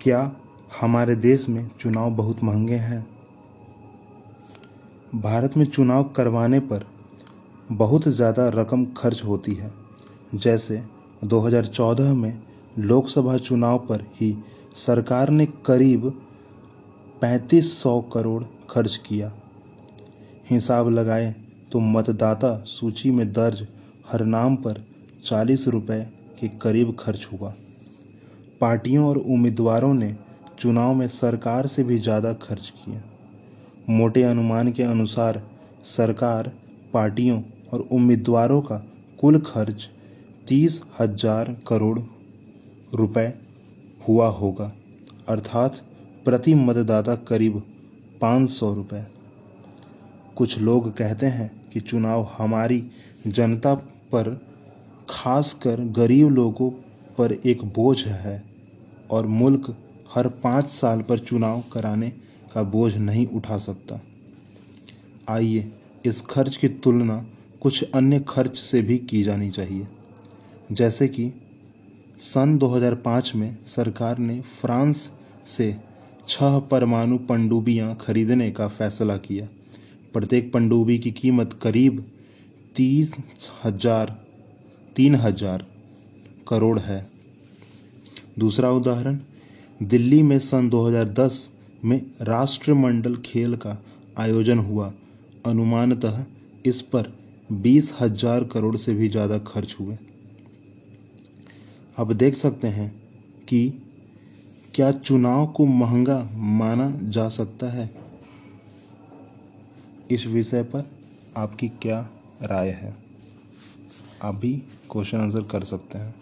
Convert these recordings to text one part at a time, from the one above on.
क्या हमारे देश में चुनाव बहुत महँगे हैं? भारत में चुनाव करवाने पर बहुत ज़्यादा रकम खर्च होती है। जैसे 2014 में लोकसभा चुनाव पर ही सरकार ने करीब 3500 करोड़ खर्च किया। हिसाब लगाए तो मतदाता सूची में दर्ज हर नाम पर चालीस रुपये के करीब खर्च हुआ पार्टियों और उम्मीदवारों ने चुनाव में सरकार से भी ज़्यादा खर्च किया मोटे अनुमान के अनुसार सरकार, पार्टियों और उम्मीदवारों का कुल खर्च तीस हज़ार करोड़ रुपए हुआ होगा, अर्थात प्रति मतदाता करीब पाँच सौ रुपये कुछ लोग कहते हैं कि चुनाव हमारी जनता पर, खासकर गरीब लोगों पर एक बोझ है। और मुल्क हर पाँच साल पर चुनाव कराने का बोझ नहीं उठा सकता। आइए, इस खर्च की तुलना कुछ अन्य खर्च से भी की जानी चाहिए। जैसे कि सन 2005 में सरकार ने फ्रांस से छह परमाणु पनडुब्बियाँ खरीदने का फैसला किया। प्रत्येक पनडुब्बी की कीमत करीब तीस हज़ार, तीन हज़ार करोड़ है। दूसरा उदाहरण, दिल्ली में सन 2010 में राष्ट्रमंडल खेल का आयोजन हुआ। अनुमानतः इस पर बीस हज़ार करोड़ से भी ज़्यादा खर्च हुए। अब देख सकते हैं कि क्या चुनाव को महँगा माना जा सकता है। इस विषय पर आपकी क्या राय है? आप भी क्वेश्चन आंसर कर सकते हैं।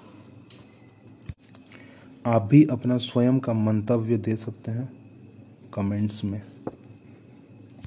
आप भी अपना स्वयं का मंतव्य दे सकते हैं कमेंट्स में।